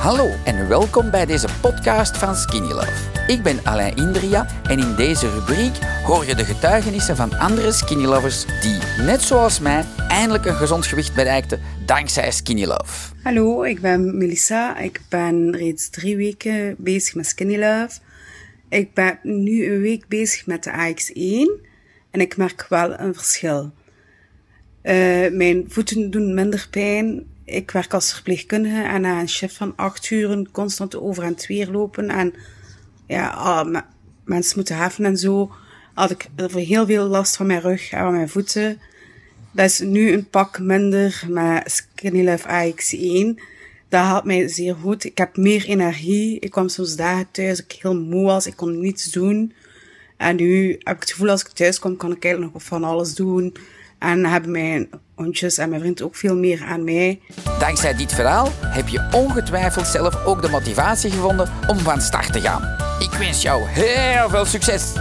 Hallo en welkom bij deze podcast van Skinny Love. Ik ben Alain Indria en in deze rubriek hoor je de getuigenissen van andere Skinny Lovers die, net zoals mij, eindelijk een gezond gewicht bereikten dankzij Skinny Love. Hallo, ik ben Melissa. Ik ben reeds drie weken bezig met Skinny Love. Ik ben nu een week bezig met de AX1 en ik merk wel een verschil. Uh, mijn voeten doen minder pijn. Ik werk als verpleegkundige en na een shift van acht uren constant over en weer lopen en ja, ah, mensen moeten heffen en zo, had ik heel veel last van mijn rug en van mijn voeten. Dat is nu een pak minder met Skinny Love AX1. Dat helpt mij zeer goed. Ik heb meer energie. Ik kwam soms dagen thuis, ik heel moe was, ik kon niets doen. En nu heb ik het gevoel als ik thuis kom, kan ik eigenlijk nog van alles doen. En hebben mijn hondjes en mijn vriend ook veel meer aan mij. Dankzij dit verhaal heb je ongetwijfeld zelf ook de motivatie gevonden om van start te gaan. Ik wens jou heel veel succes!